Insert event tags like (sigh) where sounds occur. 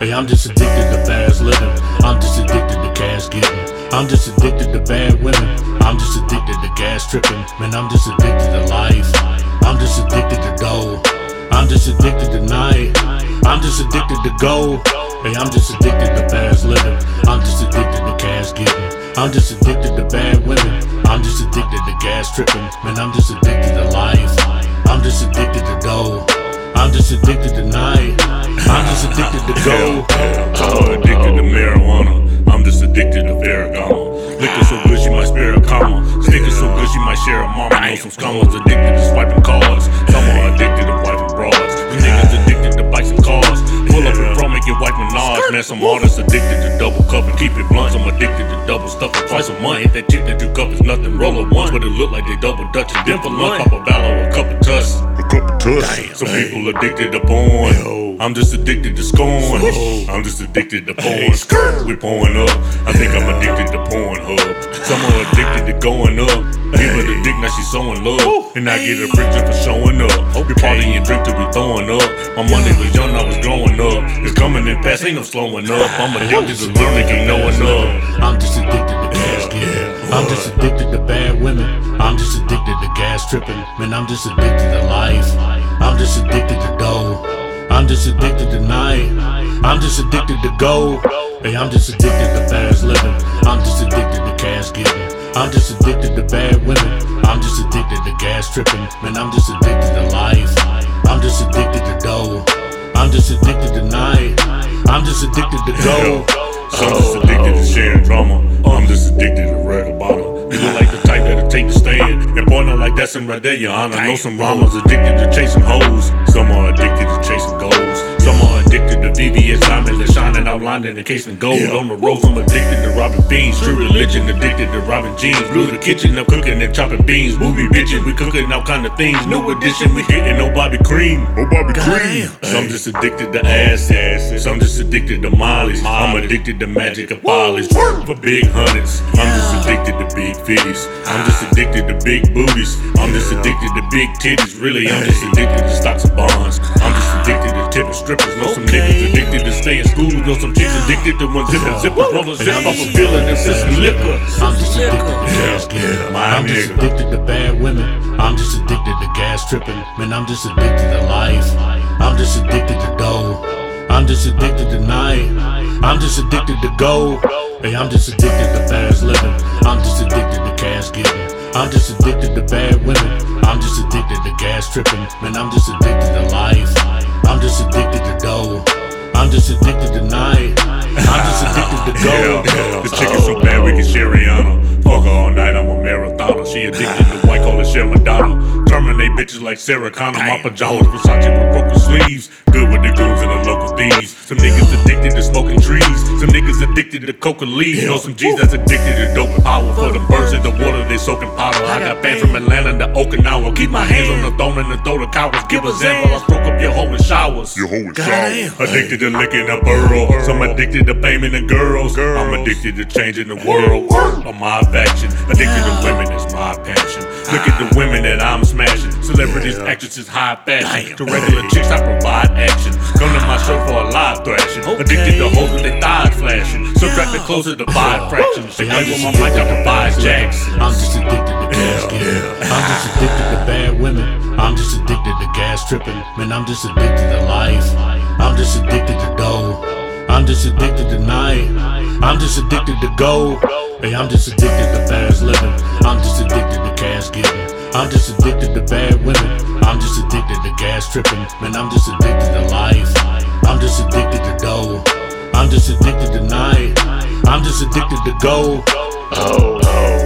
Hey, I'm just addicted to fast living. I'm just addicted to cash getting. I'm just addicted to bad women. I'm just addicted to gas tripping. Man, I'm just addicted to life. I'm just addicted to dough. I'm just addicted to night. I'm just addicted to gold. Hey, I'm just addicted to fast living. I'm just addicted to cash getting. I'm just addicted to bad women. I'm just addicted to gas tripping. Man, I'm just addicted to life. I'm just addicted to dough. I'm just addicted to night. I'm just addicted to gold. I'm addicted to marijuana. I'm just addicted to Ferragamo. Liquor so good she might spare a comma. Sticker so good she might share a mama. Know some scummers addicted to swiping cards. Some are addicted to wiping broads. Them niggas addicted to bikes and cars. Pull up in front, make your wife Minaj. Man, some artists addicted to double cup and keep it blunt. I'm addicted to double stuff and twice a month. Hit that chick that you cup is nothing. Roll it once, but it look like they double dutch then for lunch. Pop a valor, a couple tuss. A Some people addicted to porn. I'm just addicted to scorn. I'm just addicted to porn. We pouring up. I think I'm addicted to porn Pornhub. Some are addicted to going up. Give her the dick, now she sewing love. And I get a picture for showing up. We party and drink till we throwing up. My money was young, I was growing up. It's coming in fast, ain't no slowing up. I'm addicted to learning, ain't knowing up. I'm just addicted to cash getting. I'm just addicted to bad women. I'm just addicted to gas tripping. Man, I'm just addicted to life. I'm just addicted to dough. I'm just addicted to night. I'm just addicted to gold. Hey, I'm just addicted to fast living. I'm just addicted to cash getting. I'm just addicted to bad women. I'm just addicted to gas tripping. Man, I'm just addicted to life. I'm just addicted to dough. I'm just addicted to night. I'm just addicted to gold. Some just addicted to sharing drama. I'm just addicted to red bottom. You look like the type that'll take the stand and point out like that's him right there, your honor. I know some mamas addicted to chasing hoes. Some are addicted to chasing goals. Some are addicted to VVS diamonds that shining outlined in the case of gold. On the roads, I'm addicted to robbing beans. True religion, addicted to robbing jeans. Blue the kitchen, I'm cooking and chopping beans. Movie bitches, we cooking all kind of things. New edition, we hitting no Bobby Cream. Oh, Bobby Cream. Some just addicted to ass asses. Some just addicted to mollies. I'm addicted to magic of follies. For big hundreds. I'm just addicted to big fitties. I'm just addicted to big booties. I'm just addicted to big titties. Really, I'm just addicted to stocks and bonds. I'm just addicted to tipping strippers. Know some niggas addicted to staying school. Know some chicks addicted to one zipping zippers. Rollin' zip off a feeling and system liquor. I'm just addicted to getting. My I'm just addicted to bad women. I'm just addicted to gas tripping. Man, I'm just addicted to life. I'm just addicted to dough. I'm just addicted to night. I'm just addicted to gold. Hey, I'm just addicted to fast living. I'm just addicted to cash getting. I'm just addicted to bad women. I'm just addicted to gas tripping. Man, I'm just addicted to life. I'm just addicted to dough. I'm just addicted to night. I'm just addicted to (laughs) gold. Yeah, the chicken so bad we can share Rihanna. Fuck her all bitches like Sarah Connor. My pajamas Versace with broken sleeves. Good with the goons and the local thieves. Some niggas addicted to smoking trees. Some niggas addicted to coca leaves. Know some G's that's addicted to dope and power. For the birds in the water, they soaking powder. I got fans from Atlanta to Okinawa. Keep my hands on the throne and the throat of cowards. Give a zen while I stroke up your hoe in showers. Your hoe is sour. Addicted to licking a burrow. Some addicted to fame and the girls. I'm addicted to changing the world. On my faction. Addicted to women is my passion. Look at the women that I'm smashing. Celebrities, actresses, high fashion. To regular chicks, I provide action. Come to my show for a live thrashing. Addicted to hoes with their thighs flashing. Subtract the closer to five fractions. They hang with my mic, I provide jacks. I'm just addicted to cash getting. I'm just addicted to bad women. I'm just addicted to gas tripping. Man, I'm just addicted to life. I'm just addicted to dough. I'm just addicted to night. I'm just addicted to gold. Hey, I'm just addicted to fast living. I'm just addicted to cash getting. I'm just addicted to bad women. I'm just addicted to gas tripping. Man, I'm just addicted to life. I'm just addicted to dough. I'm just addicted to night. I'm just addicted to gold. Oh, oh.